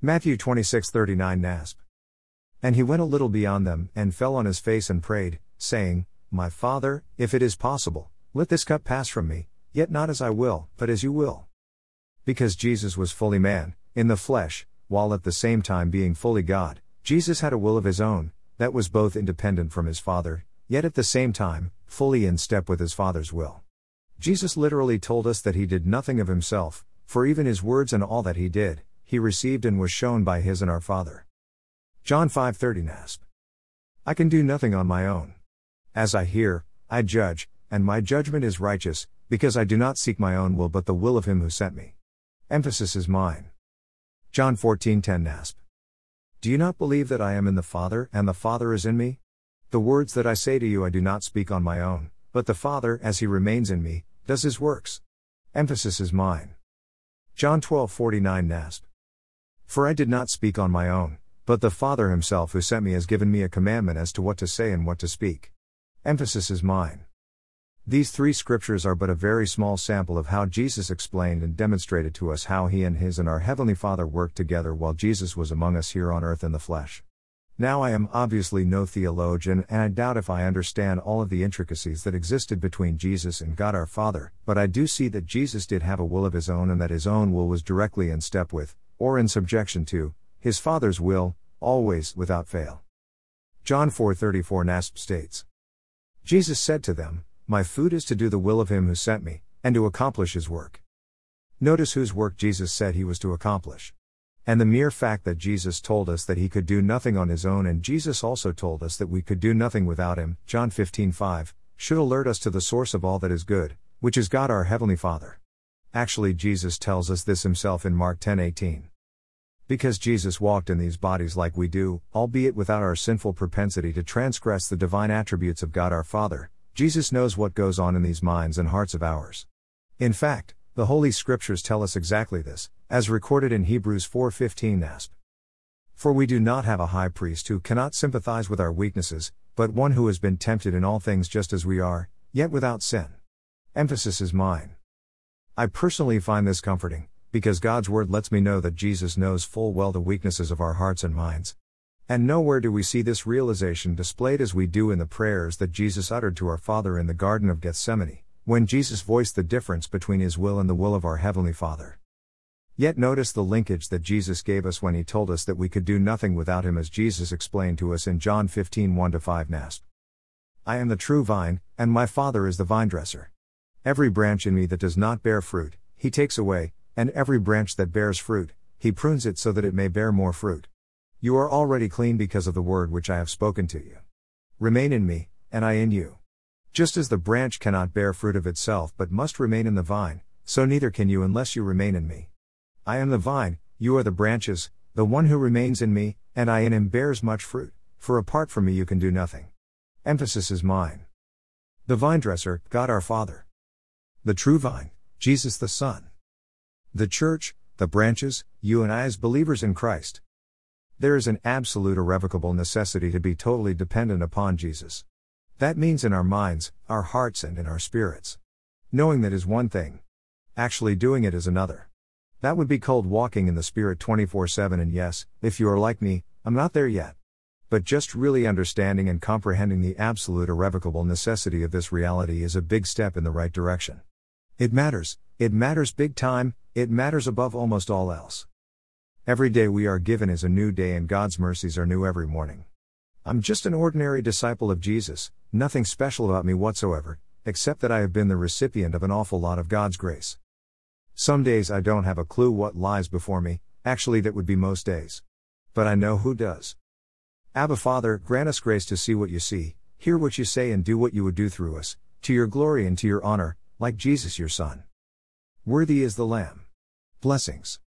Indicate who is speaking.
Speaker 1: Matthew 26:39 NASB. And he went a little beyond them, and fell on his face and prayed, saying, My Father, if it is possible, let this cup pass from me, yet not as I will, but as you will. Because Jesus was fully man, in the flesh, while at the same time being fully God, Jesus had a will of his own, that was both independent from his Father, yet at the same time, fully in step with his Father's will. Jesus literally told us that he did nothing of himself, for even his words and all that he did, he received and was shown by his and our Father. John 5:30 NASB. I can do nothing on my own. As I hear, I judge, and my judgment is righteous, because I do not seek my own will but the will of him who sent me. Emphasis is mine. John 14:10 NASB. Do you not believe that I am in the Father and the Father is in me? The words that I say to you I do not speak on my own, but the Father as he remains in me does his works. Emphasis is mine. John 12:49 NASB. For I did not speak on my own, but the Father himself who sent me has given me a commandment as to what to say and what to speak. Emphasis is mine. These three scriptures are but a very small sample of how Jesus explained and demonstrated to us how he and his and our Heavenly Father worked together while Jesus was among us here on earth in the flesh. Now, I am obviously no theologian, and I doubt if I understand all of the intricacies that existed between Jesus and God our Father, but I do see that Jesus did have a will of his own and that his own will was directly in step with, or in subjection to, his Father's will, always, without fail. John 4:34 NASB states, Jesus said to them, My food is to do the will of him who sent me, and to accomplish his work. Notice whose work Jesus said he was to accomplish. And the mere fact that Jesus told us that he could do nothing on his own and Jesus also told us that we could do nothing without him, John 15:5, should alert us to the source of all that is good, which is God our heavenly Father. Actually Jesus tells us this himself in Mark 10:18. Because Jesus walked in these bodies like we do, albeit without our sinful propensity to transgress the divine attributes of God our Father, Jesus knows what goes on in these minds and hearts of ours. In fact, the Holy Scriptures tell us exactly this, as recorded in Hebrews 4:15 NASB. For we do not have a high priest who cannot sympathize with our weaknesses, but one who has been tempted in all things just as we are, yet without sin. Emphasis is mine. I personally find this comforting, because God's word lets me know that Jesus knows full well the weaknesses of our hearts and minds. And nowhere do we see this realization displayed as we do in the prayers that Jesus uttered to our Father in the Garden of Gethsemane, when Jesus voiced the difference between his will and the will of our Heavenly Father. Yet notice the linkage that Jesus gave us when he told us that we could do nothing without him, as Jesus explained to us in John 15 1 5 NASB. I am the true vine, and my Father is the vine dresser. Every branch in me that does not bear fruit, he takes away, and every branch that bears fruit, he prunes it so that it may bear more fruit. You are already clean because of the word which I have spoken to you. Remain in me, and I in you. Just as the branch cannot bear fruit of itself but must remain in the vine, so neither can you unless you remain in me. I am the vine, you are the branches, the one who remains in me, and I in him bears much fruit, for apart from me you can do nothing. Emphasis is mine. The vine dresser, God our Father. The true vine, Jesus the Son. The church, the branches, you and I as believers in Christ. There is an absolute irrevocable necessity to be totally dependent upon Jesus. That means in our minds, our hearts, and in our spirits. Knowing that is one thing. Actually doing it is another. That would be called walking in the Spirit 24 7, and yes, if you are like me, I'm not there yet. But just really understanding and comprehending the absolute irrevocable necessity of this reality is a big step in the right direction. It matters, it matters big time, it matters above almost all else. Every day we are given is a new day, and God's mercies are new every morning. I'm just an ordinary disciple of Jesus, nothing special about me whatsoever, except that I have been the recipient of an awful lot of God's grace. Some days I don't have a clue what lies before me, actually, that would be most days. But I know who does. Abba Father, grant us grace to see what you see, hear what you say, and do what you would do through us, to your glory and to your honor, like Jesus your Son. Worthy is the Lamb. Blessings.